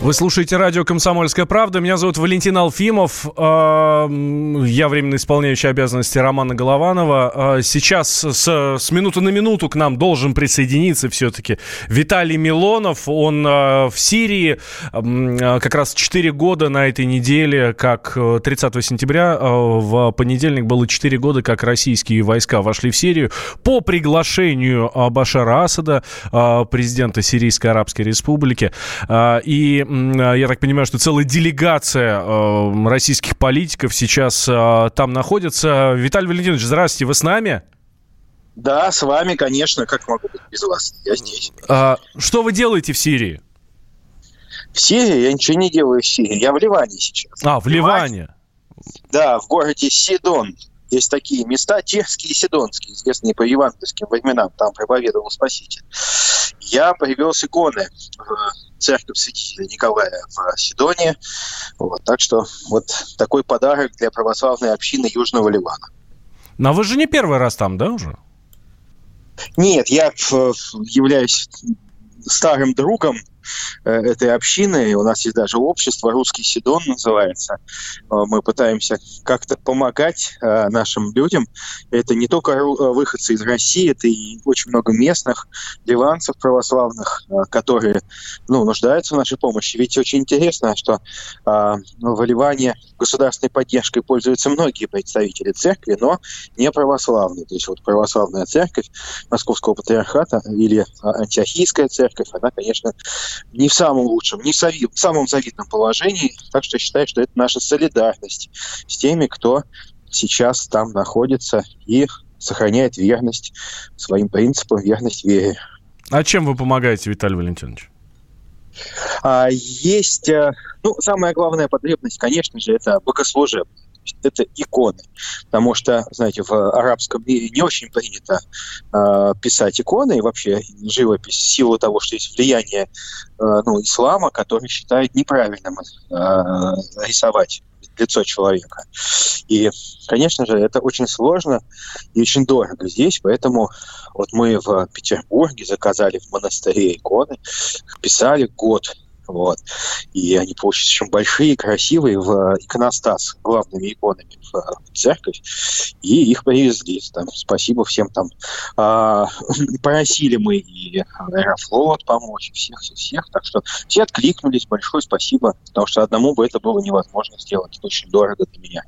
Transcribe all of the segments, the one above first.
Вы слушаете радио «Комсомольская правда». Меня зовут Валентин Алфимов. А, я временно исполняющий обязанности Романа Голованова. А, сейчас с, с минуты на минуту к нам должен присоединиться все-таки Виталий Милонов. Он а, в Сирии как раз 4 года на этой неделе, как 30 э, сентября в понедельник было 4 года, как российские войска вошли в Сирию по приглашению Башара Асада, президента Сирийской Арабской Республики. И я так понимаю, что целая делегация э, российских политиков сейчас э, там находится. Виталий Валентинович, здравствуйте, вы с нами? Да, с вами, конечно. Как могу быть без вас? Я здесь. А, что вы делаете в Сирии? В Сирии я ничего не делаю в Сирии. Я в Ливане сейчас. А, в Ливане? Да, в городе Сидон. Есть такие места, чешские и сидонские, известные по евангельским временам. Там проповедовал Спаситель. Я привез иконы церковь святителя Николая в Сидоне. Вот, так что вот такой подарок для православной общины Южного Ливана. Но вы же не первый раз там, да, уже? Нет, я являюсь старым другом этой общины. У нас есть даже общество «Русский Сидон» называется. Э, мы пытаемся как-то помогать э, нашим людям. Это не только выходцы из России, это и очень много местных ливанцев православных, которые ну, нуждаются в нашей помощи. Ведь очень интересно, что в Ливане государственной поддержкой пользуются многие представители церкви, но не православные. То есть вот православная церковь Московского патриархата или антиохийская церковь, она, конечно, не в самом лучшем, не в, сови, в самом завидном положении. Так что я считаю, что это наша солидарность с теми, кто сейчас там находится и сохраняет верность своим принципам, верность вере. А чем вы помогаете, Виталий Валентинович? А, есть, э, ну, самая главная потребность, конечно же, это богослужебная это иконы. Потому что, знаете, в арабском мире не очень принято э, писать иконы и вообще живопись в силу того, что есть влияние э, ну, ислама, который считает неправильным э, рисовать лицо человека. И, конечно же, это очень сложно и очень дорого здесь, поэтому вот мы в Петербурге заказали в монастыре иконы, писали год вот. И они получились очень большие, красивые, в иконостас главными иконами в, в церковь. И их привезли. Там, спасибо всем там. А, просили мы и Аэрофлот помочь, всех, всех, всех. Так что все откликнулись. Большое спасибо. Потому что одному бы это было невозможно сделать. Это очень дорого для меня.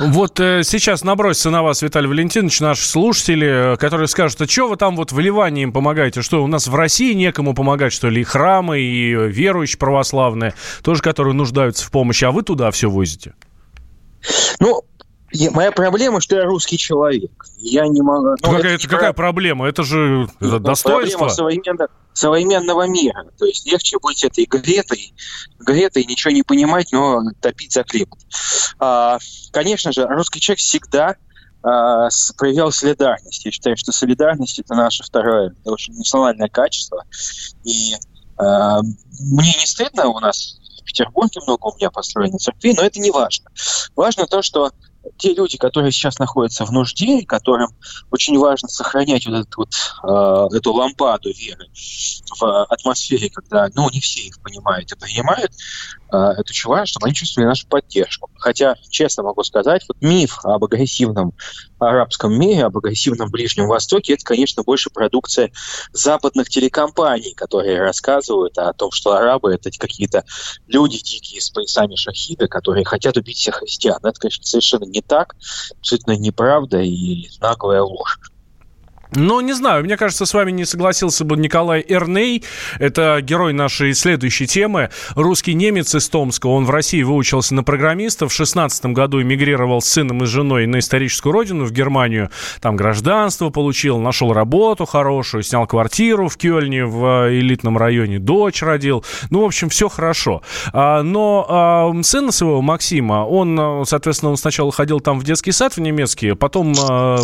Вот э, сейчас набросится на вас, Виталий Валентинович, наши слушатели, э, которые скажут, а что вы там вот в Ливане им помогаете? Что, у нас в России некому помогать, что ли? И храмы, и верующие православные, тоже которые нуждаются в помощи, а вы туда все возите? Ну, моя проблема, что я русский человек. Я не могу... Ну, какая, это, какая проблема? Это же это достоинство. Проблема современного, современного мира. То есть легче быть этой Гретой, Гретой, ничего не понимать, но топить за климат. А, конечно же, русский человек всегда а, проявлял солидарность. Я считаю, что солидарность – это наше второе, очень национальное качество. И а, мне не стыдно, у нас в Петербурге много у меня построено церквей, но это не важно. Важно то, что те люди, которые сейчас находятся в нужде, которым очень важно сохранять вот, этот вот э, эту лампаду веры в атмосфере, когда, ну, не все их понимают и принимают, э, это важно, чтобы они чувствовали нашу поддержку. Хотя, честно могу сказать, вот миф об агрессивном арабском мире, об агрессивном Ближнем Востоке, это, конечно, больше продукция западных телекомпаний, которые рассказывают о том, что арабы — это какие-то люди дикие с поясами шахида, которые хотят убить всех христиан. Это, конечно, совершенно не так, абсолютно неправда и наглая ложь. Но не знаю, мне кажется, с вами не согласился бы Николай Эрней. Это герой нашей следующей темы. Русский немец из Томска. Он в России выучился на программиста. В 16 году эмигрировал с сыном и женой на историческую родину, в Германию. Там гражданство получил, нашел работу хорошую, снял квартиру в Кёльне, в элитном районе. Дочь родил. Ну, в общем, все хорошо. А, но а, сына своего, Максима, он, соответственно, он сначала ходил там в детский сад в немецкий, потом, а,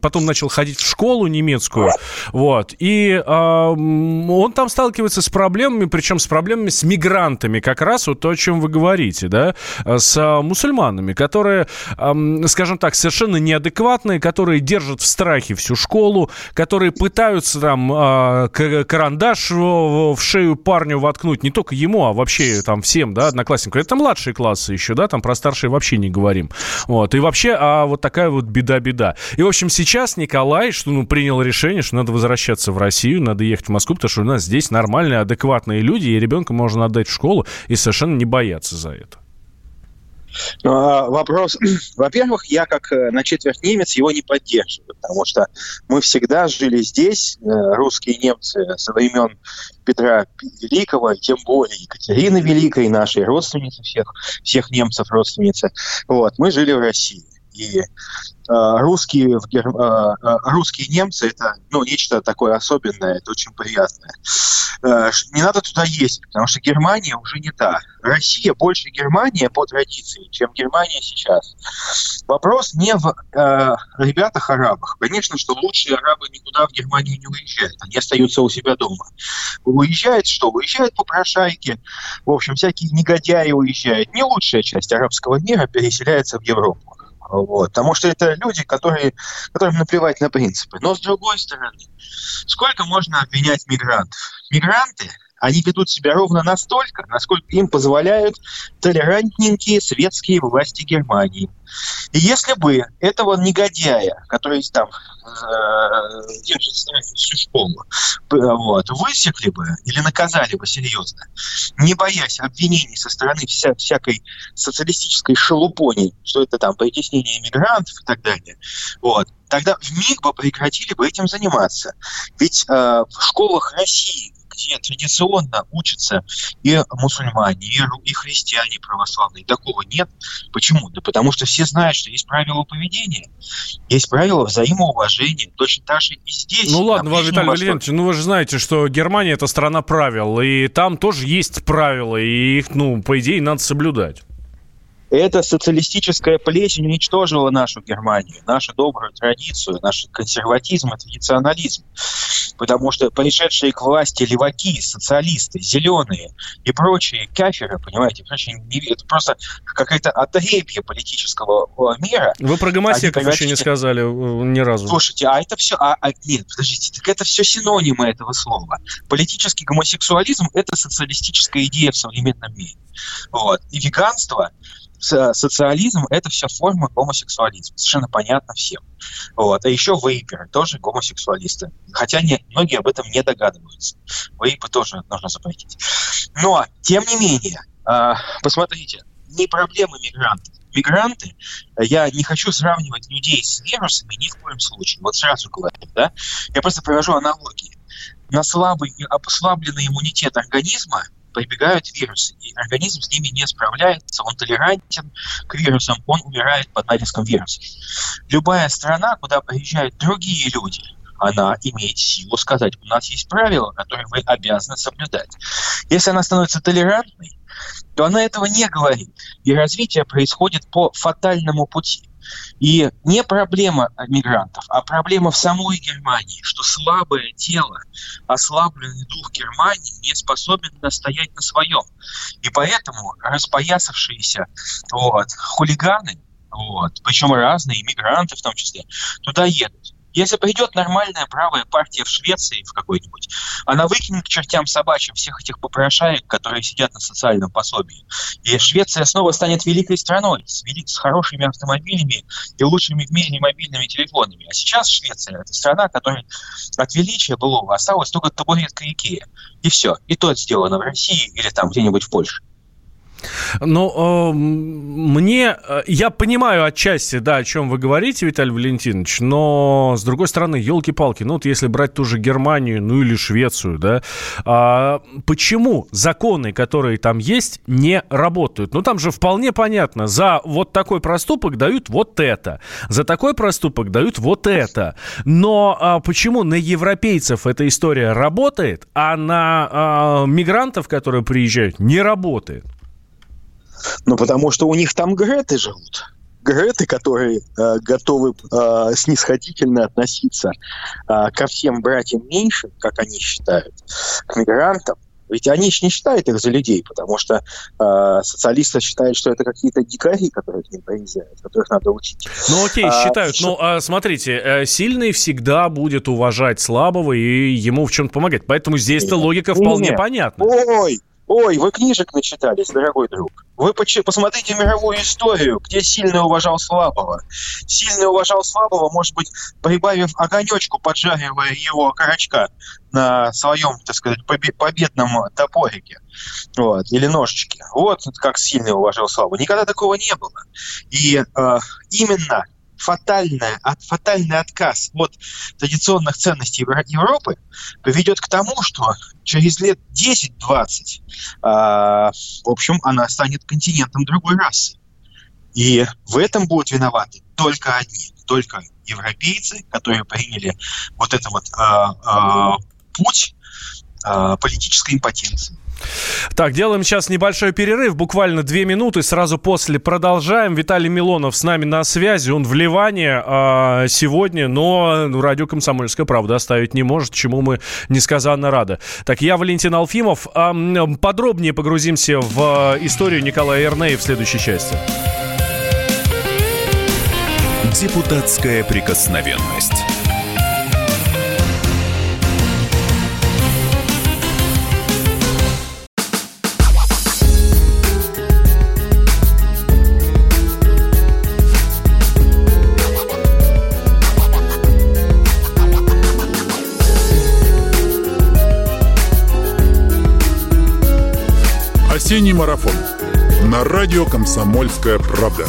потом начал ходить в школу немецкую. Вот. И э, он там сталкивается с проблемами, причем с проблемами с мигрантами, как раз вот то, о чем вы говорите, да, с мусульманами, которые, э, скажем так, совершенно неадекватные, которые держат в страхе всю школу, которые пытаются там э, карандаш в, в шею парню воткнуть, не только ему, а вообще там всем, да, одноклассникам. Это младшие классы еще, да, там про старшие вообще не говорим. Вот. И вообще, а вот такая вот беда-беда. И, в общем, сейчас Николай, что, ну, принял решение, что надо возвращаться в Россию, надо ехать в Москву, потому что у нас здесь нормальные, адекватные люди, и ребенка можно отдать в школу и совершенно не бояться за это. А, вопрос. Во-первых, я как э, на четверть немец его не поддерживаю, потому что мы всегда жили здесь, э, русские немцы со времен Петра Великого, тем более Екатерины Великой, нашей родственницы всех, всех немцев родственницы. Вот, мы жили в России. И Э, русские, в Гер... Э, э, русские немцы это ну, нечто такое особенное, это очень приятное. Не надо туда ездить, потому что Германия уже не та. Россия больше Германия по традиции, чем Германия сейчас. Вопрос не в э, ребятах-арабах. Конечно, что лучшие арабы никуда в Германию не уезжают, они остаются у себя дома. Уезжают что? Уезжают попрошайки, в общем, всякие негодяи уезжают. Не лучшая часть арабского мира переселяется в Европу. Вот. Потому что это люди, которые, которым наплевать на принципы. Но с другой стороны, сколько можно обвинять мигрантов? Мигранты они ведут себя ровно настолько, насколько им позволяют толерантненькие светские власти Германии. И если бы этого негодяя, который там э, держит страхи всю школу, вот, высекли бы или наказали бы серьезно, не боясь обвинений со стороны вся, всякой социалистической шелупони, что это там притеснение мигрантов и так далее, вот, тогда в миг бы прекратили бы этим заниматься. Ведь э, в школах России где традиционно учатся и мусульмане, и, и христиане православные. Такого нет. Почему? Да потому что все знают, что есть правила поведения, есть правила взаимоуважения. Точно так же и здесь. Ну ладно, Виталий Востоке. Валерьянович, ну вы же знаете, что Германия это страна правил, и там тоже есть правила, и их, ну, по идее, надо соблюдать. Эта социалистическая плесень уничтожила нашу Германию, нашу добрую традицию, наш консерватизм и традиционализм. Потому что пришедшие к власти леваки, социалисты, зеленые и прочие каферы, понимаете, прочие, это просто какое-то отребье политического мира. Вы про гомосеков еще не сказали э, ни разу. Слушайте, а это все... А, а, нет, подождите, так это все синонимы этого слова. Политический гомосексуализм – это социалистическая идея в современном мире. Вот. И веганство социализм – это вся форма гомосексуализма. Совершенно понятно всем. Вот. А еще вейперы тоже гомосексуалисты. Хотя не, многие об этом не догадываются. Вейпы тоже нужно запретить. Но, тем не менее, э, посмотрите, не проблема мигрантов. Мигранты, я не хочу сравнивать людей с вирусами ни в коем случае. Вот сразу говорю, да? Я просто привожу аналогии. На слабый ослабленный иммунитет организма прибегают вирусы, и организм с ними не справляется, он толерантен к вирусам, он умирает под натиском вируса. Любая страна, куда приезжают другие люди, она имеет силу сказать, у нас есть правила, которые вы обязаны соблюдать. Если она становится толерантной, то она этого не говорит. И развитие происходит по фатальному пути. И не проблема мигрантов, а проблема в самой Германии, что слабое тело, ослабленный дух Германии не способен настоять на своем. И поэтому распоясавшиеся вот, хулиганы, вот, причем разные, иммигранты в том числе, туда едут. Если придет нормальная правая партия в Швеции в какой-нибудь, она выкинет к чертям собачьим всех этих попрошаек, которые сидят на социальном пособии. И Швеция снова станет великой страной с, вели- с хорошими автомобилями и лучшими в мире мобильными телефонами. А сейчас Швеция – это страна, которая от величия былого осталась только табуретка Икея. И все. И то сделано в России или там где-нибудь в Польше. Ну, э, мне... Э, я понимаю отчасти, да, о чем вы говорите, Виталий Валентинович, но, с другой стороны, елки-палки, ну, вот если брать ту же Германию, ну, или Швецию, да, а, почему законы, которые там есть, не работают? Ну, там же вполне понятно, за вот такой проступок дают вот это, за такой проступок дают вот это. Но а, почему на европейцев эта история работает, а на а, мигрантов, которые приезжают, не работает? Ну, потому что у них там греты живут. Греты, которые э, готовы э, снисходительно относиться э, ко всем братьям меньше, как они считают, к мигрантам, ведь они же не считают их за людей, потому что э, социалисты считают, что это какие-то дикари, которые к ним приезжают, которых надо учить. Ну окей, а, считают. Но а, смотрите, э, сильный всегда будет уважать слабого и ему в чем-то помогать. Поэтому здесь-то логика вполне нет. понятна. Ой, Ой, вы книжек начитались, дорогой друг. Вы посмотрите мировую историю, где сильный уважал слабого. Сильный уважал слабого, может быть, прибавив огонечку, поджаривая его корочка на своем, так сказать, победном топорике. Вот, или ножичке. Вот как сильный уважал слабого. Никогда такого не было. И э, именно фатальная, от, фатальный отказ от традиционных ценностей Европы приведет к тому, что через лет 10-20, э, в общем, она станет континентом другой расы. И в этом будут виноваты только одни, только европейцы, которые приняли вот этот вот э, э, путь э, политической импотенции. Так, делаем сейчас небольшой перерыв, буквально две минуты, сразу после продолжаем. Виталий Милонов с нами на связи, он в Ливане а, сегодня, но радио «Комсомольская правда» оставить не может, чему мы несказанно рады. Так, я Валентин Алфимов. А, подробнее погрузимся в а, историю Николая Эрнея в следующей части. Депутатская прикосновенность. Осенний марафон на радио «Комсомольская правда».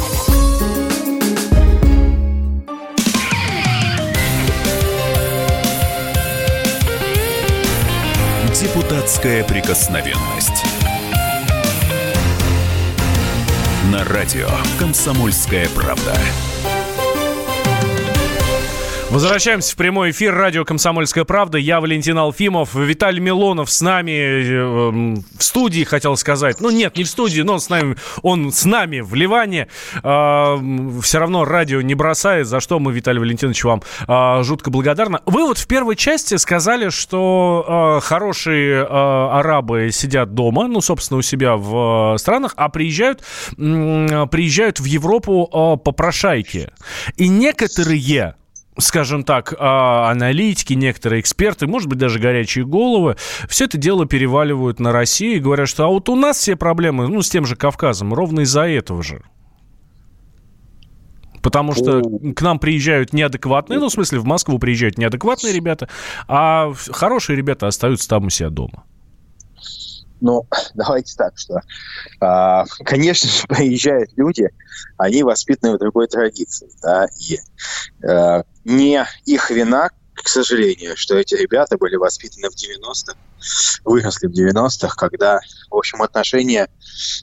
Депутатская прикосновенность. На радио «Комсомольская правда». Возвращаемся в прямой эфир радио «Комсомольская правда». Я Валентин Алфимов. Виталий Милонов с нами э, в студии, хотел сказать. Ну, нет, не в студии, но с нами, он с нами в Ливане. Э, все равно радио не бросает, за что мы, Виталий Валентинович, вам э, жутко благодарны. Вы вот в первой части сказали, что э, хорошие арабы сидят дома, ну, собственно, у себя в странах, а приезжают, приезжают в Европу попрошайки. И некоторые скажем так, а, аналитики, некоторые эксперты, может быть, даже горячие головы, все это дело переваливают на Россию и говорят, что а вот у нас все проблемы, ну, с тем же Кавказом, ровно из-за этого же. Потому что к нам приезжают неадекватные, ну, в смысле, в Москву приезжают неадекватные ребята, а хорошие ребята остаются там у себя дома. Ну, давайте так, что, э, конечно же, приезжают люди, они воспитаны в другой традиции, да, и э, не их вина, к сожалению, что эти ребята были воспитаны в 90-х, выросли в 90-х, когда, в общем, отношения э,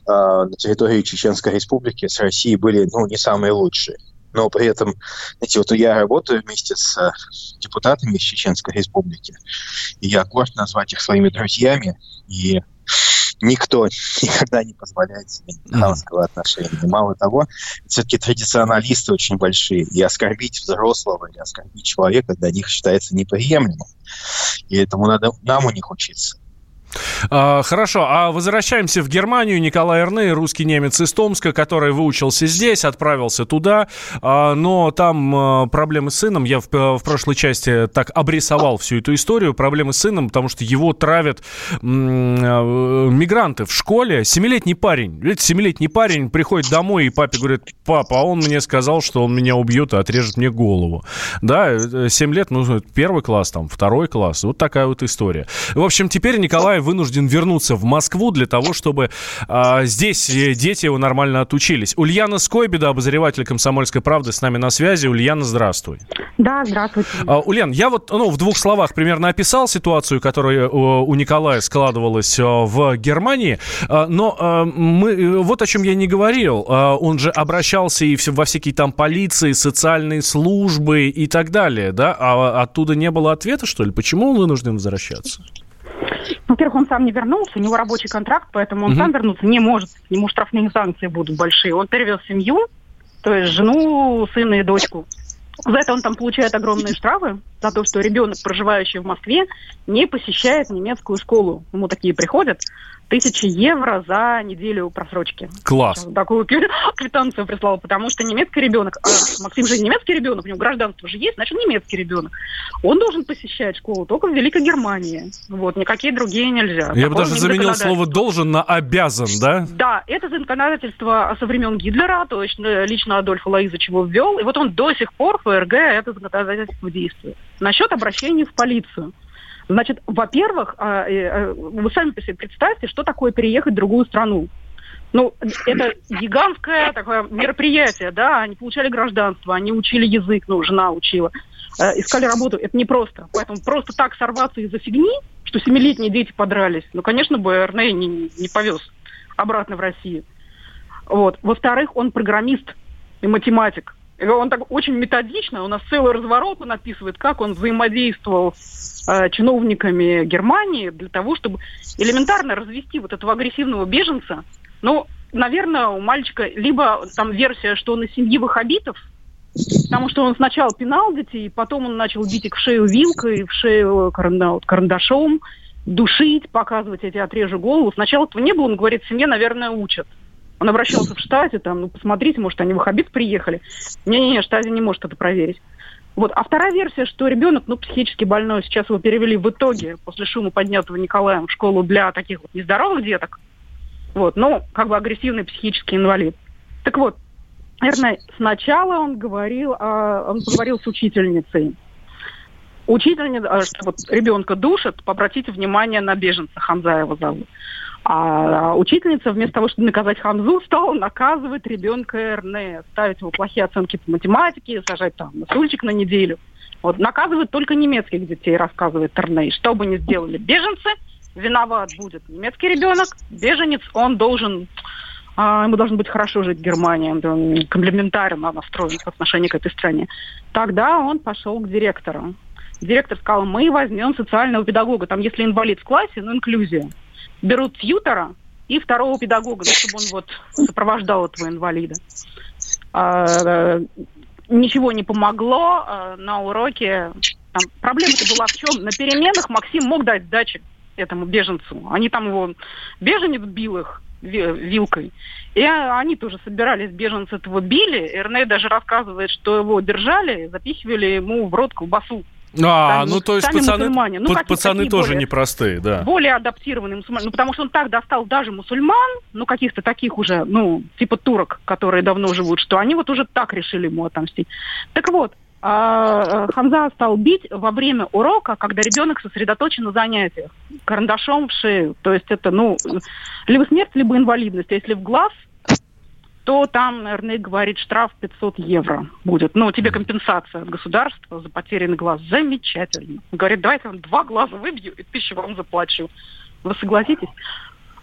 на территории Чеченской Республики с Россией были, ну, не самые лучшие. Но при этом, знаете, вот я работаю вместе с э, депутатами из Чеченской Республики, и я горд назвать их своими друзьями, и никто никогда не позволяет себе хамского отношения. Мало того, все-таки традиционалисты очень большие, и оскорбить взрослого или оскорбить человека для них считается неприемлемым. И этому надо нам у них учиться. А, хорошо, а возвращаемся в Германию. Николай Эрны, русский немец из Томска, который выучился здесь, отправился туда, а, но там а, проблемы с сыном. Я в, в прошлой части так обрисовал всю эту историю. Проблемы с сыном, потому что его травят мигранты в школе. Семилетний парень. Видите, семилетний парень приходит домой, и папе говорит, папа, а он мне сказал, что он меня убьет и отрежет мне голову. Да, 7 лет, ну, первый класс, там, второй класс. Вот такая вот история. В общем, теперь Николай вынужден вернуться в Москву для того, чтобы а, здесь э, дети его нормально отучились. Ульяна Скойбеда, обозреватель «Комсомольской правды», с нами на связи. Ульяна, здравствуй. Да, здравствуйте. А, Ульян, я вот ну, в двух словах примерно описал ситуацию, которая у, у Николая складывалась а, в Германии, а, но мы, вот о чем я не говорил. А, он же обращался и во всякие там полиции, социальные службы и так далее, да? А оттуда не было ответа, что ли? Почему он вынужден возвращаться? Во-первых, он сам не вернулся, у него рабочий контракт, поэтому он угу. сам вернуться не может. Ему штрафные санкции будут большие. Он перевез семью, то есть жену, сына и дочку. За это он там получает огромные штрафы, за то, что ребенок, проживающий в Москве, не посещает немецкую школу. Ему такие приходят тысячи евро за неделю просрочки. Класс. Такую квитанцию прислал, потому что немецкий ребенок, а Максим же немецкий ребенок, у него гражданство же есть, значит, немецкий ребенок. Он должен посещать школу только в Великой Германии. Вот, никакие другие нельзя. Я бы даже заменил слово «должен» на «обязан», да? Да, это законодательство со времен Гитлера, то есть э, лично Адольф Лаизович его ввел, и вот он до сих пор в ФРГ это законодательство действует. Насчет обращения в полицию. Значит, во-первых, а, э, вы сами представьте, что такое переехать в другую страну. Ну, это гигантское такое мероприятие, да, они получали гражданство, они учили язык, ну, жена учила, э, искали работу, это непросто. Поэтому просто так сорваться из-за фигни, что семилетние дети подрались, ну, конечно, бы Эрней не, не повез обратно в Россию. Вот. Во-вторых, он программист и математик. Он так очень методично, у нас целый разворот он описывает, как он взаимодействовал э, чиновниками Германии для того, чтобы элементарно развести вот этого агрессивного беженца. Ну, наверное, у мальчика либо там версия, что он из семьи ваххабитов, потому что он сначала пинал детей, потом он начал бить их в шею вилкой, в шею карандашом, душить, показывать эти отрежу голову. Сначала этого не было, он говорит, семье, наверное, учат. Он обращался в штате, там, ну, посмотрите, может, они в Хабит приехали. Не-не-не, штате не может это проверить. Вот. А вторая версия, что ребенок, ну, психически больной, сейчас его перевели в итоге, после шума, поднятого Николаем, в школу для таких вот нездоровых деток. Вот, ну, как бы агрессивный психический инвалид. Так вот, наверное, сначала он говорил, а, он поговорил с учительницей. Учительница, что вот ребенка душат, обратите внимание на беженца, Хамзаева зовут. А учительница вместо того, чтобы наказать Хамзу, стала наказывать ребенка Эрне, ставить ему плохие оценки по математике, сажать там на стульчик на неделю. Вот наказывают только немецких детей, рассказывает Эрней. Что бы ни сделали беженцы, виноват будет немецкий ребенок, беженец, он должен а, ему должно быть хорошо жить в Германии, он комплементарно настроен по отношению к этой стране. Тогда он пошел к директору. Директор сказал, мы возьмем социального педагога. Там, если инвалид в классе, ну, инклюзия берут тьютера и второго педагога, ну, чтобы он вот сопровождал этого инвалида. А, ничего не помогло а, на уроке. Там, проблема-то была в чем? На переменах Максим мог дать сдачи этому беженцу. Они там его... Беженец бил их вилкой. И они тоже собирались, беженцы этого били. Эрней даже рассказывает, что его держали, запихивали ему в рот колбасу. А, сами, ну то есть пацаны, ну, какие, пацаны тоже более, непростые, да. Более адаптированные мусульмане. Ну, потому что он так достал даже мусульман, ну, каких-то таких уже, ну, типа турок, которые давно живут, что они вот уже так решили ему отомстить. Так вот, а, а, Хамза стал бить во время урока, когда ребенок сосредоточен на занятиях, карандашом в шею. То есть это, ну, либо смерть, либо инвалидность. А если в глаз, то там, наверное, говорит, штраф 500 евро будет. Ну, тебе компенсация от государства за потерянный глаз. Замечательно. Говорит, давайте вам два глаза выбью и тысячу вам заплачу. Вы согласитесь?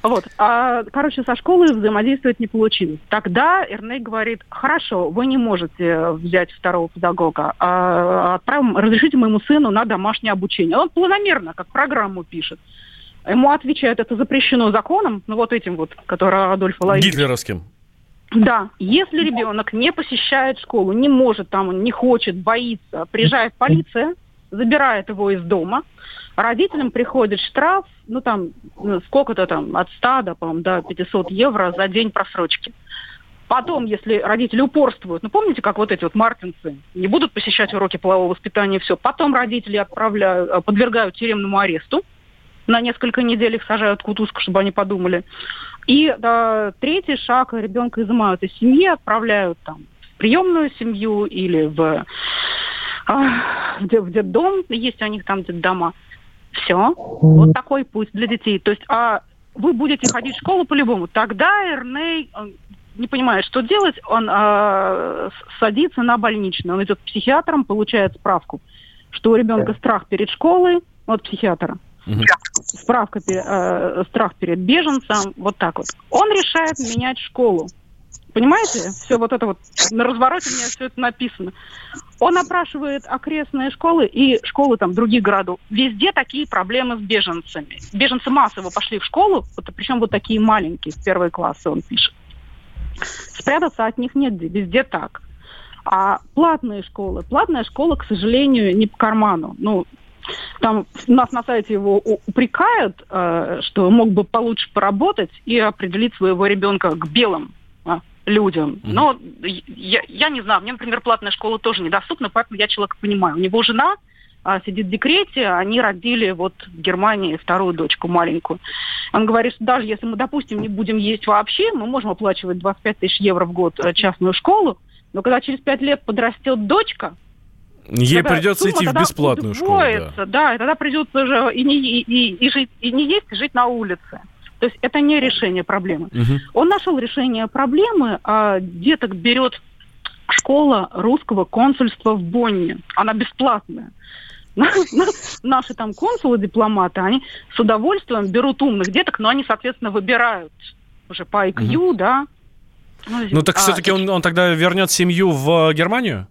Вот. А, короче, со школой взаимодействовать не получилось. Тогда Эрней говорит, хорошо, вы не можете взять второго педагога, а отправим, разрешите моему сыну на домашнее обучение. Он планомерно, как программу пишет. Ему отвечают, это запрещено законом, ну вот этим вот, который Адольф Лаевич. Гитлеровским. Да, если ребенок не посещает школу, не может там, не хочет, боится, приезжает полиция, забирает его из дома, родителям приходит штраф, ну там, ну, сколько-то там, от 100 до, по до 500 евро за день просрочки. Потом, если родители упорствуют, ну помните, как вот эти вот мартинцы, не будут посещать уроки полового воспитания, все, потом родители отправляют, э, подвергают тюремному аресту, на несколько недель их сажают в кутузку, чтобы они подумали. И да, третий шаг, ребенка изымают из семьи, отправляют там в приемную семью или в, а, в, в детдом, есть у них там детдома. Все, вот такой путь для детей. То есть, а вы будете ходить в школу по-любому. Тогда Эрней не понимает, что делать, он э, садится на больничный. Он идет к психиатрам, получает справку, что у ребенка страх перед школой от психиатра. Справка, э, страх перед беженцем, вот так вот. Он решает менять школу. Понимаете? Все вот это вот на развороте у меня все это написано. Он опрашивает окрестные школы и школы там других городов. Везде такие проблемы с беженцами. Беженцы массово пошли в школу, вот, причем вот такие маленькие, в первые классы он пишет. Спрятаться от них негде, везде так. А платные школы, платная школа, к сожалению, не по карману. Ну, там нас на сайте его упрекают, э, что мог бы получше поработать и определить своего ребенка к белым а, людям. Но я, я не знаю, мне, например, платная школа тоже недоступна, поэтому я человека понимаю. У него жена а, сидит в декрете, они родили вот в Германии вторую дочку маленькую. Он говорит, что даже если мы, допустим, не будем есть вообще, мы можем оплачивать 25 тысяч евро в год э, частную школу, но когда через пять лет подрастет дочка, Ей придется идти в бесплатную школу. Да. да, и тогда придется уже и не, и, и, и, жить, и не есть, и жить на улице. То есть это не решение проблемы. Угу. Он нашел решение проблемы, а деток берет школа русского консульства в Бонне. Она бесплатная. Наши там консулы, дипломаты, они с удовольствием берут умных деток, но они, соответственно, выбирают уже по IQ, угу. да, ну, ну так а, все-таки он, он тогда вернет семью в Германию?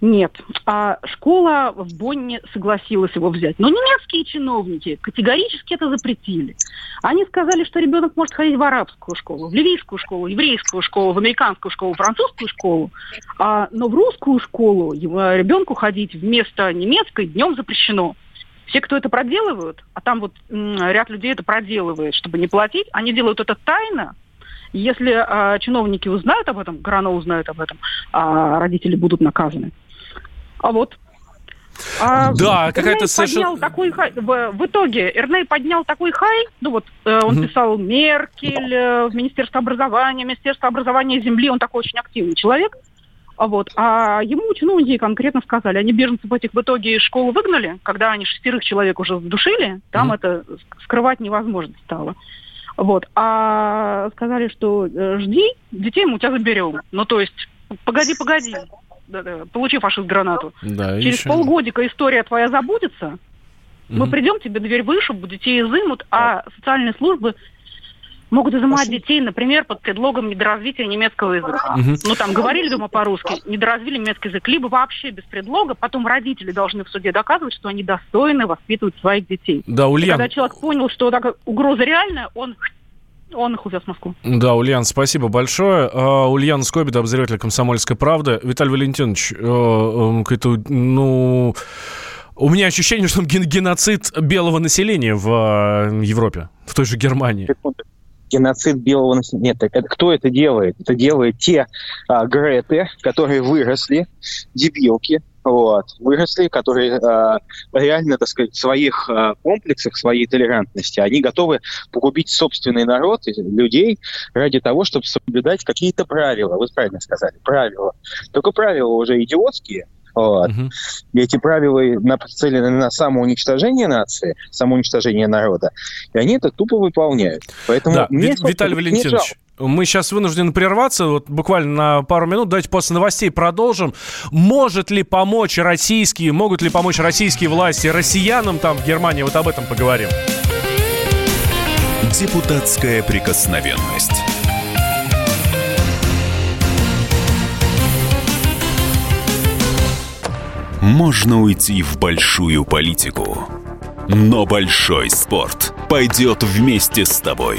Нет. А школа в Бонне согласилась его взять. Но немецкие чиновники категорически это запретили. Они сказали, что ребенок может ходить в арабскую школу, в ливийскую школу, еврейскую школу, в американскую школу, французскую школу. А, но в русскую школу его, ребенку ходить вместо немецкой днем запрещено. Все, кто это проделывают, а там вот м, ряд людей это проделывает, чтобы не платить, они делают это тайно, если а, чиновники узнают об этом, Грано узнают об этом, а родители будут наказаны. А вот а, да, какая-то совершенно... такой хай, в, в итоге Эрней поднял такой хай, ну вот э, он угу. писал Меркель э, в Министерство образования, Министерство образования Земли, он такой очень активный человек. А вот, а ему чиновники конкретно сказали, они беженцев этих в итоге из школы выгнали, когда они шестерых человек уже задушили, там угу. это скрывать невозможно стало. Вот. А сказали, что э, жди, детей мы у тебя заберем. Ну, то есть, погоди, погоди, получи фашист гранату. Да, Через еще... полгодика история твоя забудется, угу. мы придем, тебе дверь вышибут, детей изымут, а социальные службы могут изымать детей, например, под предлогом недоразвития немецкого языка. Угу. Ну, там говорили дома по-русски, недоразвили немецкий язык, либо вообще без предлога, потом родители должны в суде доказывать, что они достойны воспитывать своих детей. Да, Ульян... когда человек понял, что так, угроза реальная, он он их увез в Москву. Да, Ульян, спасибо большое. Uh, Ульян Скобида, обозреватель «Комсомольской правды». Виталий Валентинович, uh, uh, ну... У меня ощущение, что геноцид белого населения в Европе, в той же Германии геноцид белого населения. Нет, это, кто это делает? Это делают те а, Греты, которые выросли, дебилки, вот, выросли, которые э, реально, так сказать, в своих э, комплексах, своей толерантности, они готовы погубить собственный народ, людей, ради того, чтобы соблюдать какие-то правила. Вы правильно сказали, правила. Только правила уже идиотские, вот. Угу. И эти правила нацелены на самоуничтожение нации, самоуничтожение народа, и они это тупо выполняют. Поэтому да. мне, Виталий Валентинович, мы сейчас вынуждены прерваться, вот буквально на пару минут. Давайте после новостей продолжим. Может ли помочь российские, могут ли помочь российские власти россиянам там в Германии? Вот об этом поговорим. Депутатская прикосновенность. Можно уйти в большую политику, но большой спорт пойдет вместе с тобой.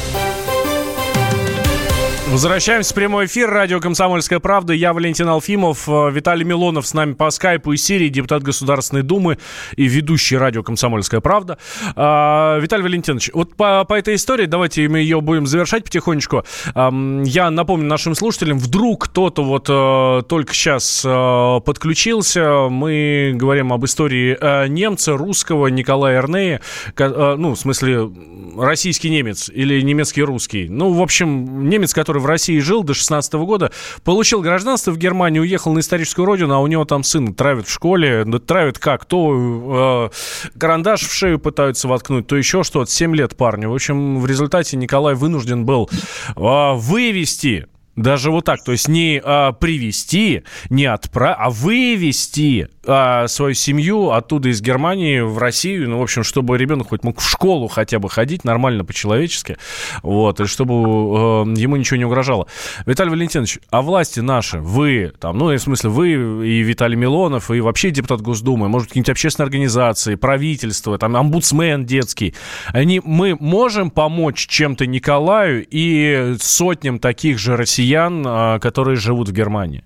Возвращаемся в прямой эфир. Радио «Комсомольская правда». Я Валентин Алфимов. Э, Виталий Милонов с нами по скайпу из Сирии, депутат Государственной Думы и ведущий радио «Комсомольская правда». А, Виталий Валентинович, вот по, по этой истории, давайте мы ее будем завершать потихонечку. Я напомню нашим слушателям, вдруг кто-то вот э, только сейчас э, подключился. Мы говорим об истории немца, русского Николая Эрнея. Ну, в смысле, российский немец или немецкий русский. Ну, в общем, немец, который который в России жил до 16 года, получил гражданство в Германии, уехал на историческую родину, а у него там сын травит в школе. Травит как? То э, карандаш в шею пытаются воткнуть, то еще что-то. 7 лет парню. В общем, в результате Николай вынужден был э, вывести даже вот так, то есть не а, привести, не отправить, а вывести а, свою семью оттуда из Германии в Россию, ну, в общем, чтобы ребенок хоть мог в школу хотя бы ходить нормально по-человечески, вот, и чтобы а, ему ничего не угрожало. Виталий Валентинович, а власти наши, вы, там, ну, в смысле, вы и Виталий Милонов, и вообще депутат Госдумы, может, какие-нибудь общественные организации, правительство, там, омбудсмен детский, они, мы можем помочь чем-то Николаю и сотням таких же россиян, россиян, а, которые живут в Германии?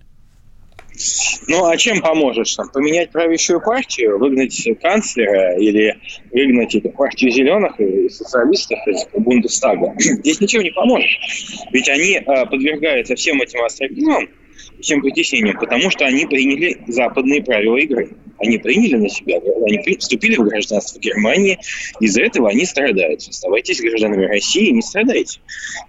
Ну, а чем поможешь? Там, поменять правящую партию, выгнать канцлера или выгнать эту партию зеленых и социалистов из Бундестага? Здесь ничего не поможешь. Ведь они э, подвергаются всем этим астрабизмам, всем притеснениям, потому что они приняли западные правила игры. Они приняли на себя, они вступили в гражданство Германии, из-за этого они страдают. Оставайтесь гражданами России, не страдайте.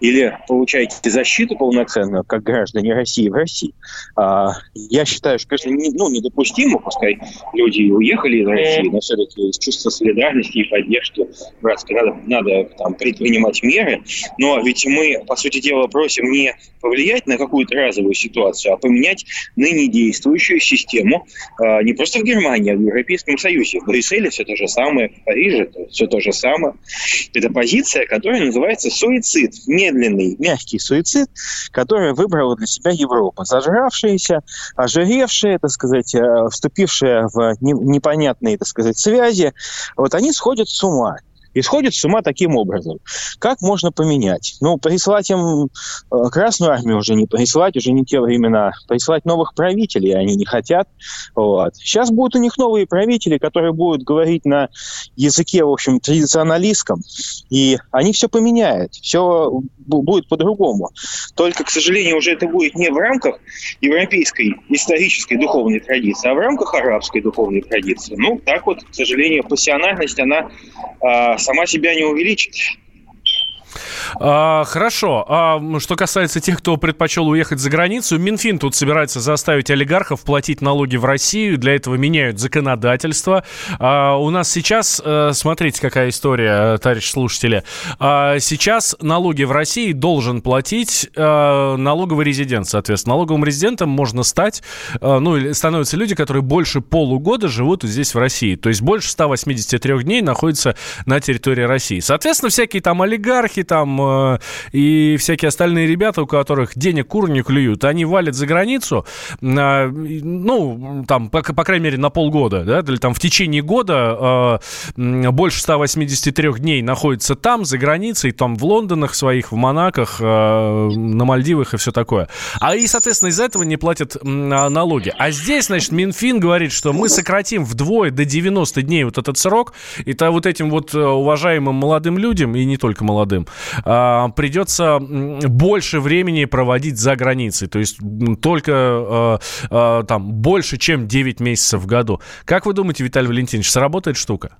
Или получайте защиту полноценную, как граждане России в России. А, я считаю, что, конечно, не, ну, недопустимо, пускай люди уехали из России, но все-таки из чувства солидарности и поддержки братской надо, надо там, предпринимать меры. Но ведь мы, по сути дела, просим не повлиять на какую-то разовую ситуацию, а поменять ныне действующую систему а, не просто в Германии, Германии, в Европейском Союзе. В Брюсселе все то же самое, в Париже все то же самое. Это позиция, которая называется суицид. Медленный, мягкий суицид, который выбрала для себя Европа. Зажравшаяся, ожиревшая, так сказать, э, вступившая в непонятные, так сказать, связи, вот они сходят с ума и сходит с ума таким образом. Как можно поменять? Ну, прислать им э, Красную Армию уже не прислать, уже не те времена. Прислать новых правителей они не хотят. Вот. Сейчас будут у них новые правители, которые будут говорить на языке, в общем, традиционалистском, и они все поменяют, все будет по-другому. Только, к сожалению, уже это будет не в рамках европейской исторической духовной традиции, а в рамках арабской духовной традиции. Ну, так вот, к сожалению, пассионарность, она а, сама себя не увеличит. А, хорошо. А, что касается тех, кто предпочел уехать за границу, Минфин тут собирается заставить олигархов платить налоги в Россию. Для этого меняют законодательство. А, у нас сейчас, а, смотрите, какая история, товарищ слушатели. А, сейчас налоги в России должен платить а, налоговый резидент. Соответственно, налоговым резидентом можно стать, а, ну, становятся люди, которые больше полугода живут здесь, в России. То есть больше 183 дней находятся на территории России. Соответственно, всякие там олигархи, там э, и всякие остальные ребята, у которых денег кур не клюют, они валят за границу, э, ну, там, по, по крайней мере, на полгода, да, или там в течение года э, больше 183 дней находятся там, за границей, там в Лондонах своих, в Монаках, на Мальдивах и все такое. А и, соответственно, из-за этого не платят налоги. А здесь, значит, Минфин говорит, что мы сократим вдвое до 90 дней вот этот срок, и то вот этим вот уважаемым молодым людям, и не только молодым, а, придется больше времени проводить за границей. То есть только а, а, там больше, чем 9 месяцев в году. Как вы думаете, Виталий Валентинович, сработает штука?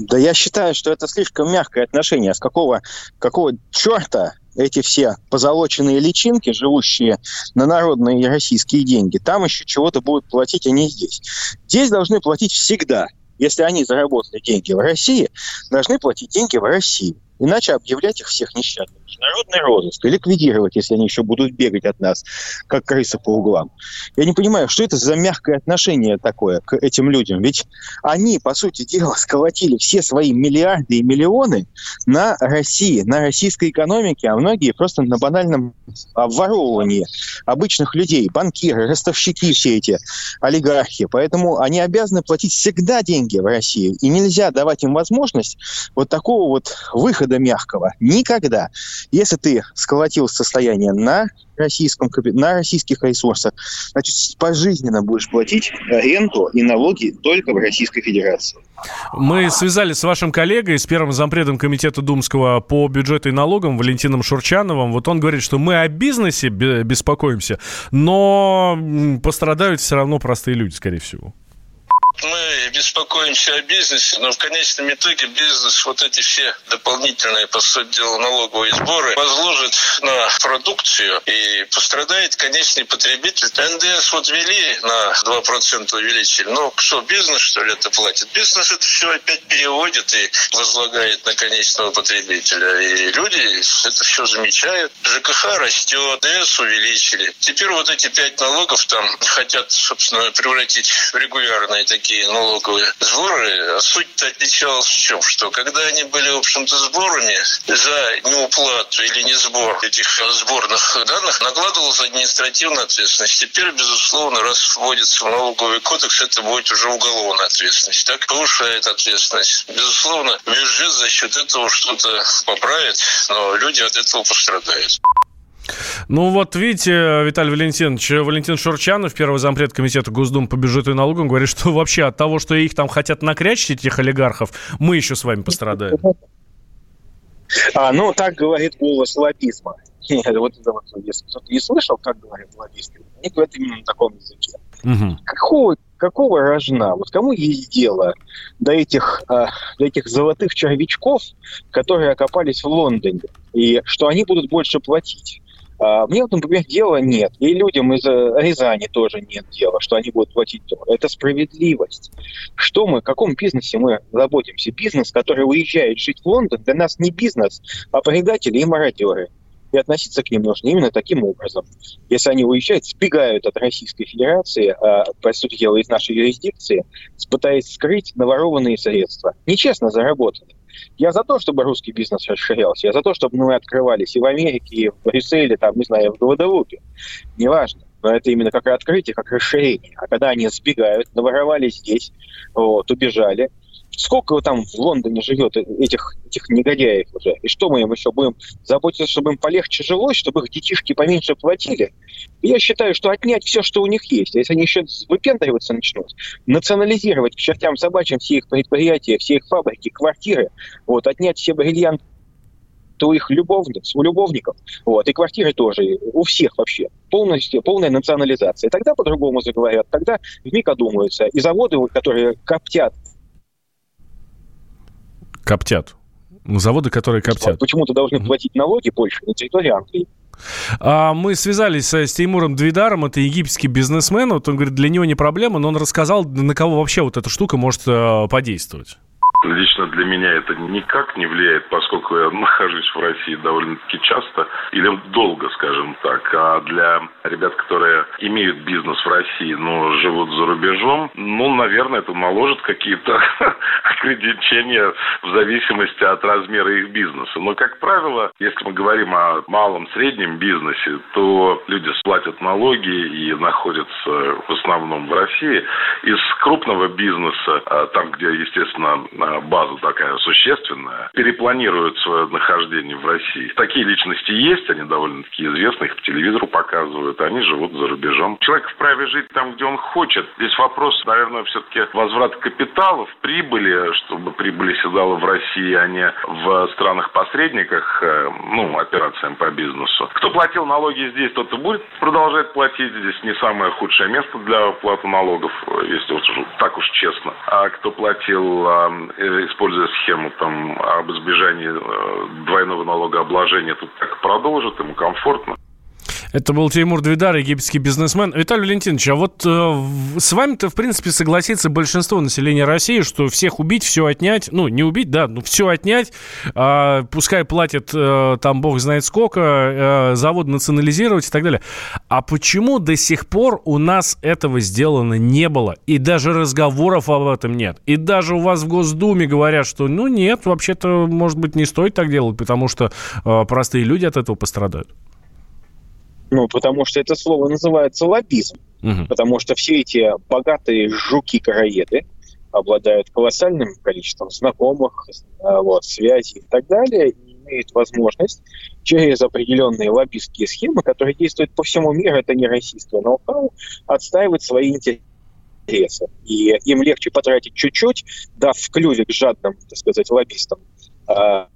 Да я считаю, что это слишком мягкое отношение. С какого, какого черта эти все позолоченные личинки, живущие на народные российские деньги, там еще чего-то будут платить, а не здесь. Здесь должны платить всегда. Если они заработали деньги в России, должны платить деньги в России. Иначе объявлять их всех несчастными международный розыск и ликвидировать, если они еще будут бегать от нас, как крысы по углам. Я не понимаю, что это за мягкое отношение такое к этим людям. Ведь они, по сути дела, сколотили все свои миллиарды и миллионы на России, на российской экономике, а многие просто на банальном обворовывании обычных людей, банкиры, ростовщики все эти, олигархи. Поэтому они обязаны платить всегда деньги в Россию. И нельзя давать им возможность вот такого вот выхода мягкого. Никогда. Если ты сколотил состояние на российском, на российских ресурсах, значит, пожизненно будешь платить аренду и налоги только в Российской Федерации. Мы связались с вашим коллегой, с первым зампредом комитета Думского по бюджету и налогам Валентином Шурчановым. Вот он говорит, что мы о бизнесе беспокоимся, но пострадают все равно простые люди, скорее всего. Мы беспокоимся о бизнесе, но в конечном итоге бизнес вот эти все дополнительные, по сути дела, налоговые сборы возложит на продукцию и пострадает конечный потребитель. НДС вот ввели на 2% увеличили. Ну, что, бизнес, что ли, это платит? Бизнес это все опять переводит и возлагает на конечного потребителя. И люди это все замечают. ЖКХ растет, НДС увеличили. Теперь вот эти пять налогов там хотят, собственно, превратить в регулярные такие налоговые сборы. А суть-то отличалась в чем? Что когда они были, в общем-то, сборами за неуплату или не сбор этих сборных данных, накладывалась административная ответственность. Теперь, безусловно, раз вводится в налоговый кодекс, это будет уже уголовная ответственность. Так повышает ответственность. Безусловно, бюджет за счет этого что-то поправит, но люди от этого пострадают. Ну вот видите, Виталий Валентинович, Валентин Шурчанов, первый зампред комитета Госдумы по бюджету и налогам, говорит, что вообще от того, что их там хотят накрячить, этих олигархов, мы еще с вами пострадаем. А, ну, так говорит голос лоббизма. Вот это вот, если кто-то не слышал, как говорят лоббисты, они говорят именно на таком языке. Угу. Какого, какого рожна? Вот кому есть дело до этих, а, до этих золотых червячков, которые окопались в Лондоне, и что они будут больше платить? А, мне, например, дела нет. И людям из Рязани тоже нет дела, что они будут платить дорого. Это справедливость. Что мы, в каком бизнесе мы заботимся? Бизнес, который уезжает жить в Лондон, для нас не бизнес, а предатели и мародеры. И относиться к ним нужно именно таким образом. Если они уезжают, сбегают от Российской Федерации, а, по сути дела, из нашей юрисдикции, пытаясь скрыть наворованные средства. Нечестно заработанные. Я за то, чтобы русский бизнес расширялся. Я за то, чтобы мы открывались и в Америке, и в Брюсселе, там, не знаю, в Гваделупе. Неважно. Но это именно как открытие, как расширение. А когда они сбегают, наворовали здесь, вот, убежали, Сколько там в Лондоне живет этих, этих негодяев уже? И что мы им еще будем заботиться, чтобы им полегче жилось, чтобы их детишки поменьше платили? Я считаю, что отнять все, что у них есть, если они еще выпендриваться начнут, национализировать к чертям собачьим все их предприятия, все их фабрики, квартиры, вот, отнять все бриллианты у их любовниц, у любовников, вот, и квартиры тоже, у всех вообще, полностью, полная национализация. Тогда по-другому заговорят, тогда вмиг одумаются. И заводы, которые коптят Коптят. Заводы, которые коптят. Почему-то должны платить налоги больше на территории Англии. А, мы связались с Теймуром Двидаром, это египетский бизнесмен. Вот он говорит, для него не проблема, но он рассказал, на кого вообще вот эта штука может э, подействовать. Лично для меня это никак не влияет, поскольку я нахожусь в России довольно-таки часто или долго, скажем так. А для ребят, которые имеют бизнес в России, но живут за рубежом, ну, наверное, это наложит какие-то ограничения в зависимости от размера их бизнеса. Но, как правило, если мы говорим о малом, среднем бизнесе, то люди платят налоги и находятся в основном в России. Из крупного бизнеса, а, там, где, естественно, база такая существенная, перепланируют свое нахождение в России. Такие личности есть, они довольно-таки известны, их по телевизору показывают, они живут за рубежом. Человек вправе жить там, где он хочет. Здесь вопрос, наверное, все-таки возврат капиталов, прибыли, чтобы прибыли седала в России, а не в странах-посредниках, э, ну, операциям по бизнесу. Кто платил налоги здесь, тот и будет продолжать платить. Здесь не самое худшее место для уплаты налогов, если вот так уж честно. А кто платил Э, используя схему там, об избежании э, двойного налогообложения, тут так продолжит, ему комфортно. Это был Тимур Двидар, египетский бизнесмен. Виталий Валентинович, а вот э, с вами-то, в принципе, согласится большинство населения России, что всех убить, все отнять, ну, не убить, да, но все отнять, э, пускай платят э, там бог знает сколько, э, завод национализировать и так далее. А почему до сих пор у нас этого сделано не было? И даже разговоров об этом нет. И даже у вас в Госдуме говорят, что, ну, нет, вообще-то, может быть, не стоит так делать, потому что э, простые люди от этого пострадают. Ну, потому что это слово называется лоббизм. Угу. Потому что все эти богатые жуки-караеды обладают колоссальным количеством знакомых, а, вот, связей и так далее, и имеют возможность через определенные лоббистские схемы, которые действуют по всему миру, это не российское ноу-хау, отстаивать свои интересы. И им легче потратить чуть-чуть, дав в клювик жадным, так сказать, лоббистам, а,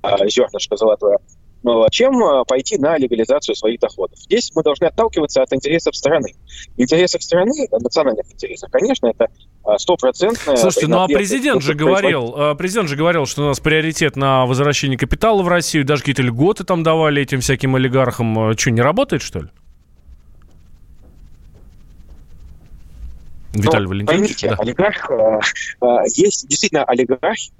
а, зернышко золотое, чем пойти на легализацию своих доходов. Здесь мы должны отталкиваться от интересов страны. В интересах страны, национальных интересах, конечно, это стопроцентная... Слушайте, ну а президент же говорил, президент же говорил, что у нас приоритет на возвращение капитала в Россию, даже какие-то льготы там давали этим всяким олигархам. Что, не работает, что ли? Виталий ну, Валентинович. Поймите, да. олигарх, э, э, есть действительно олигархи,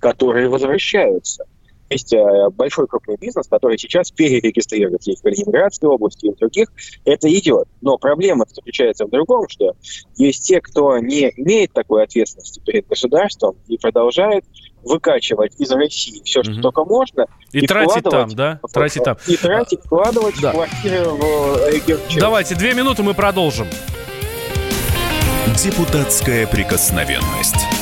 которые возвращаются. Есть э, большой крупный бизнес, который сейчас перерегистрирует есть в Калининградской области и в других. Это идет. Но проблема заключается в другом, что есть те, кто не имеет такой ответственности перед государством и продолжает выкачивать из России все, что угу. только можно. И, и тратить там, да? Тратить там. И тратить, вкладывать да. в квартиры в регион. Давайте, две минуты, мы продолжим. Депутатская прикосновенность.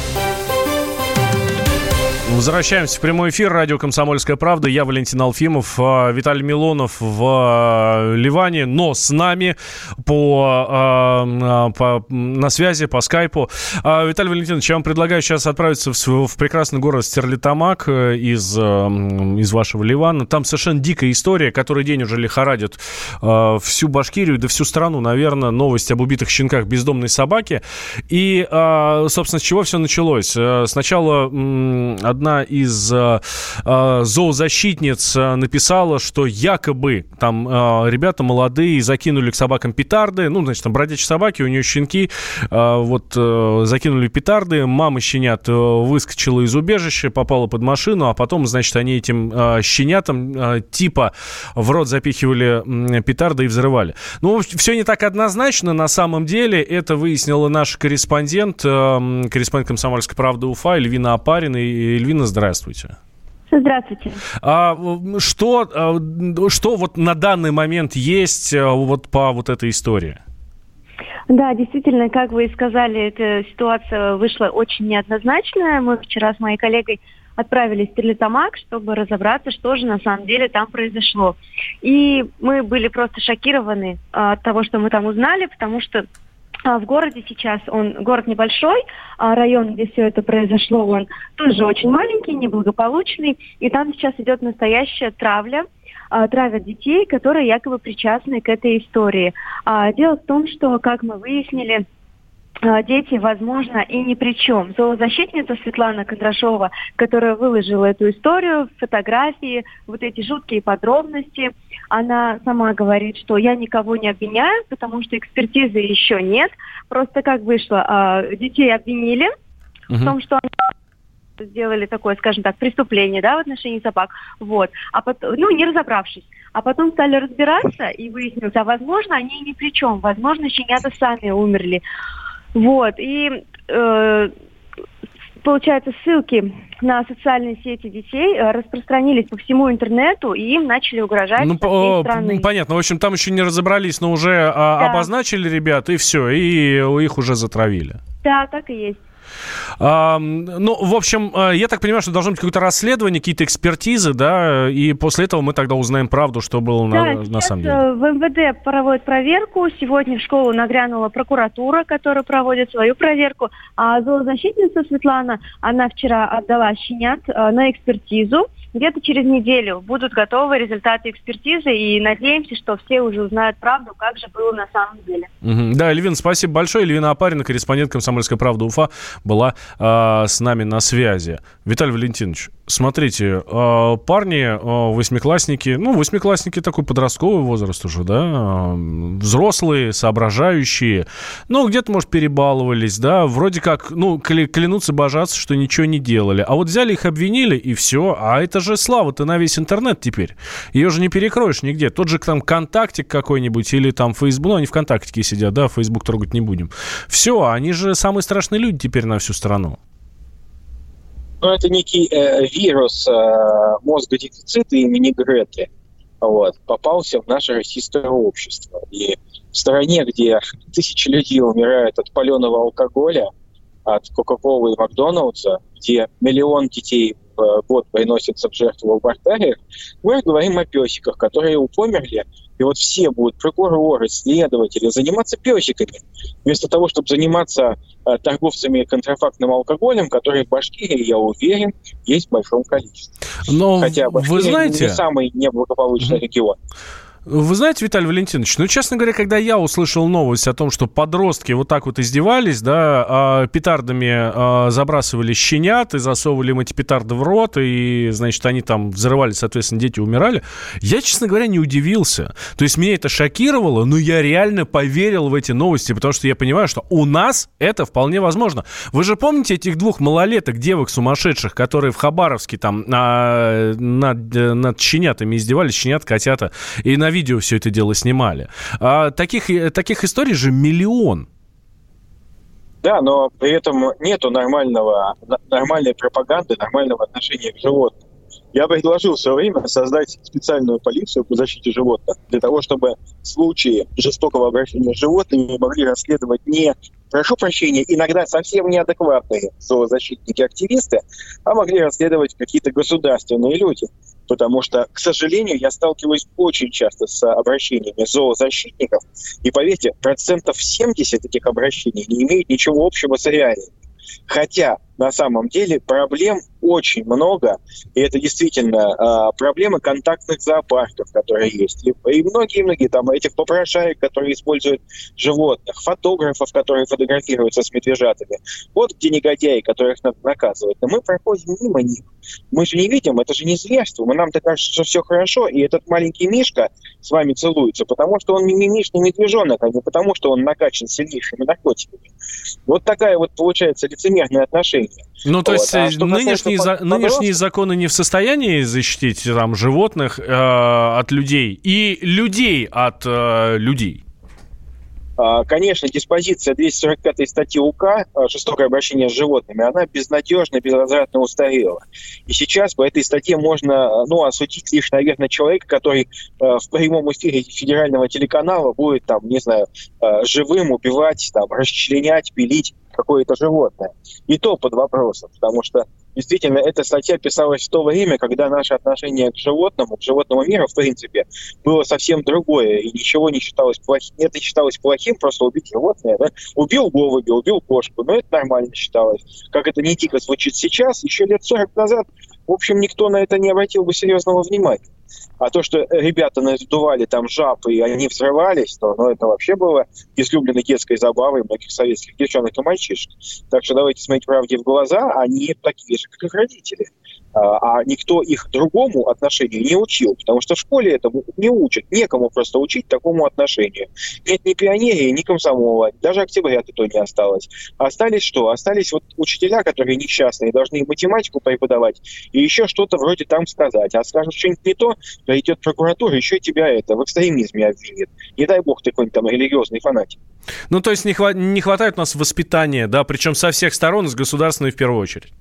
Возвращаемся в прямой эфир. Радио «Комсомольская правда». Я Валентин Алфимов, а, Виталий Милонов в а, Ливане, но с нами по, а, по, на связи, по скайпу. Виталий Валентинович, я вам предлагаю сейчас отправиться в, в прекрасный город Стерлитамак э, из, из вашего Ливана. Там совершенно дикая история, который день уже лихорадит всю Башкирию, да всю страну, наверное, новость об убитых щенках бездомной собаки. И, собственно, с чего все началось? Э, сначала одна из э, э, зоозащитниц э, написала, что якобы там э, ребята молодые закинули к собакам петарды, ну, значит, там бродячие собаки, у нее щенки, э, вот э, закинули петарды, мама щенят э, выскочила из убежища, попала под машину, а потом, значит, они этим э, щенятам э, типа в рот запихивали э, петарды и взрывали. Ну, все не так однозначно, на самом деле, это выяснила наш корреспондент, э, корреспондент «Комсомольской правды» Уфа, Эльвина Апарина и Эльвина Альвина, здравствуйте. Здравствуйте. А, что, а, что вот на данный момент есть а, вот по вот этой истории? Да, действительно, как вы и сказали, эта ситуация вышла очень неоднозначная. Мы вчера с моей коллегой отправились в Терлитамак, чтобы разобраться, что же на самом деле там произошло. И мы были просто шокированы от того, что мы там узнали, потому что а в городе сейчас, он город небольшой, а район, где все это произошло, он тоже очень маленький, неблагополучный, и там сейчас идет настоящая травля, а, травят детей, которые якобы причастны к этой истории. А, дело в том, что, как мы выяснили, а, дети, возможно, и ни при чем. Зоозащитница Светлана Кондрашова, которая выложила эту историю, фотографии, вот эти жуткие подробности, она сама говорит, что я никого не обвиняю, потому что экспертизы еще нет. Просто как вышло, а, детей обвинили угу. в том, что они сделали такое, скажем так, преступление, да, в отношении собак, вот, а потом, ну, не разобравшись, а потом стали разбираться и выяснилось, а возможно, они ни при чем, возможно, щенята сами умерли, вот, и э, получается, ссылки на социальные сети детей э, распространились по всему интернету, и им начали угрожать ну, со всей страны. Понятно. В общем, там еще не разобрались, но уже а, да. обозначили ребят, и все, и их уже затравили. Да, так и есть. А, ну, в общем, э, я так понимаю, что должно быть какое-то расследование, какие-то экспертизы, да, и после этого мы тогда узнаем правду, что было да, на, на самом деле. Э, в МВД проводят проверку. Сегодня в школу нагрянула прокуратура, которая проводит свою проверку. А зоозащитница Светлана, она вчера отдала щенят э, на экспертизу. Где-то через неделю будут готовы результаты экспертизы, и надеемся, что все уже узнают правду, как же было на самом деле. Угу. Да, Эльвин, спасибо большое. Эльвина Апарина, корреспондент «Комсомольской правды» Уфа, была э, с нами на связи. Виталий Валентинович, смотрите, э, парни, э, восьмиклассники, ну, восьмиклассники такой подростковый возраст уже, да, взрослые, соображающие, ну, где-то, может, перебаловались, да, вроде как, ну, клянутся, божаться, что ничего не делали. А вот взяли их, обвинили, и все. А это же слава-то на весь интернет теперь. Ее же не перекроешь нигде. Тот же там контактик какой-нибудь или там Facebook, ну, они в контактике сидят, да, Facebook трогать не будем. Все, они же самые страшные люди теперь на всю страну. Ну, это некий э, вирус э, мозгодефицита имени Греты. Вот, попался в наше российское общество. И в стране, где тысячи людей умирают от паленого алкоголя, от Кока-Колы и Макдоналдса, где миллион детей в год приносятся в жертву в абортариях, мы говорим о песиках, которые упомерли и вот все будут прокуроры, следователи заниматься песиками, вместо того, чтобы заниматься э, торговцами контрафактным алкоголем, которые в Башкирии, я уверен, есть в большом количестве. Но Хотя Башкирия вы знаете... не самый неблагополучный mm-hmm. регион. Вы знаете, Виталий Валентинович, ну, честно говоря, когда я услышал новость о том, что подростки вот так вот издевались, да, а петардами а, забрасывали щенят и засовывали им эти петарды в рот, и, значит, они там взрывались, соответственно, дети умирали, я, честно говоря, не удивился. То есть меня это шокировало, но я реально поверил в эти новости, потому что я понимаю, что у нас это вполне возможно. Вы же помните этих двух малолеток, девок сумасшедших, которые в Хабаровске там а, над, над щенятами издевались, щенят, котята, и на видео все это дело снимали. А таких, таких историй же миллион. Да, но при этом нету нормального, нормальной пропаганды, нормального отношения к животным. Я предложил в свое время создать специальную полицию по защите животных для того, чтобы случаи жестокого обращения с животными могли расследовать не, прошу прощения, иногда совсем неадекватные зоозащитники-активисты, а могли расследовать какие-то государственные люди потому что, к сожалению, я сталкиваюсь очень часто с обращениями зоозащитников, и поверьте, процентов 70 этих обращений не имеют ничего общего с реальностью. Хотя на самом деле проблем очень много, и это действительно э, проблемы контактных зоопарков, которые есть, и, многие-многие там этих попрошаек, которые используют животных, фотографов, которые фотографируются с медвежатами. Вот где негодяи, которых надо наказывать. Но мы проходим мимо них. Мы же не видим, это же не зверство. Мы нам-то кажется, что все хорошо, и этот маленький Мишка с вами целуется, потому что он мимимишный медвежонок, а не потому что он накачан сильнейшими наркотиками. Вот такая вот получается лицемерное отношение. Ну, то вот. есть а э, нынешние, за, нынешние законы не в состоянии защитить там, животных э, от людей и людей от э, людей? А, конечно, диспозиция 245 статьи УК а, «Жестокое обращение с животными», она безнадежно, безвозвратно устарела. И сейчас по этой статье можно ну, осудить лишь, наверное, человека, который в прямом эфире федерального телеканала будет, там, не знаю, живым убивать, там, расчленять, пилить какое-то животное. И то под вопросом, потому что действительно эта статья писалась в то время, когда наше отношение к животному, к животному миру, в принципе, было совсем другое, и ничего не считалось плохим. Это считалось плохим, просто убить животное. Да? Убил голубя, убил кошку, но это нормально считалось. Как это не дико звучит сейчас, еще лет 40 назад, в общем, никто на это не обратил бы серьезного внимания. А то, что ребята надували там жаб, и они взрывались, то ну, это вообще было излюбленной детской забавой многих советских девчонок и мальчишек. Так что давайте смотреть правде в глаза, они такие же, как их родители. А, а никто их другому отношению не учил, потому что в школе этому не учат, некому просто учить такому отношению. Нет ни пионерии, ни комсомола, даже октября-то то не осталось. Остались что? Остались вот учителя, которые несчастные, должны математику преподавать и еще что-то вроде там сказать. А скажут что-нибудь не то, придет прокуратура, еще тебя это в экстремизме обвинит. Не дай бог ты какой-нибудь там религиозный фанатик. Ну, то есть не, хва- не хватает у нас воспитания, да, причем со всех сторон, с государственной в первую очередь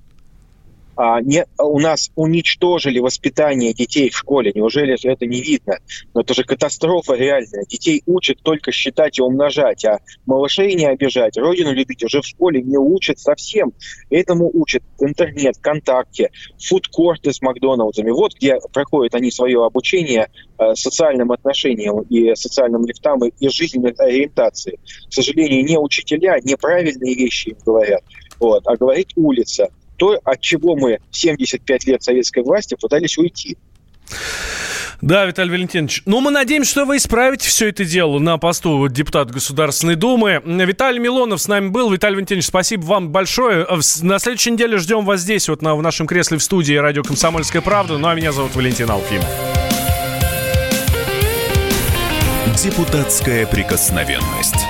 а, не, у нас уничтожили воспитание детей в школе. Неужели это не видно? Но это же катастрофа реальная. Детей учат только считать и умножать, а малышей не обижать, родину любить уже в школе не учат совсем. Этому учат интернет, ВКонтакте, фудкорты с Макдоналдсами. Вот где проходят они свое обучение э, социальным отношениям и социальным лифтам и, и жизненной ориентации. К сожалению, не учителя неправильные вещи им говорят, вот, а говорит улица то, от чего мы 75 лет советской власти пытались уйти. Да, Виталий Валентинович. Ну, мы надеемся, что вы исправите все это дело на посту депутата Государственной Думы. Виталий Милонов с нами был. Виталий Валентинович, спасибо вам большое. На следующей неделе ждем вас здесь, вот на, в нашем кресле в студии радио «Комсомольская правда». Ну, а меня зовут Валентин Алфимов. Депутатская прикосновенность.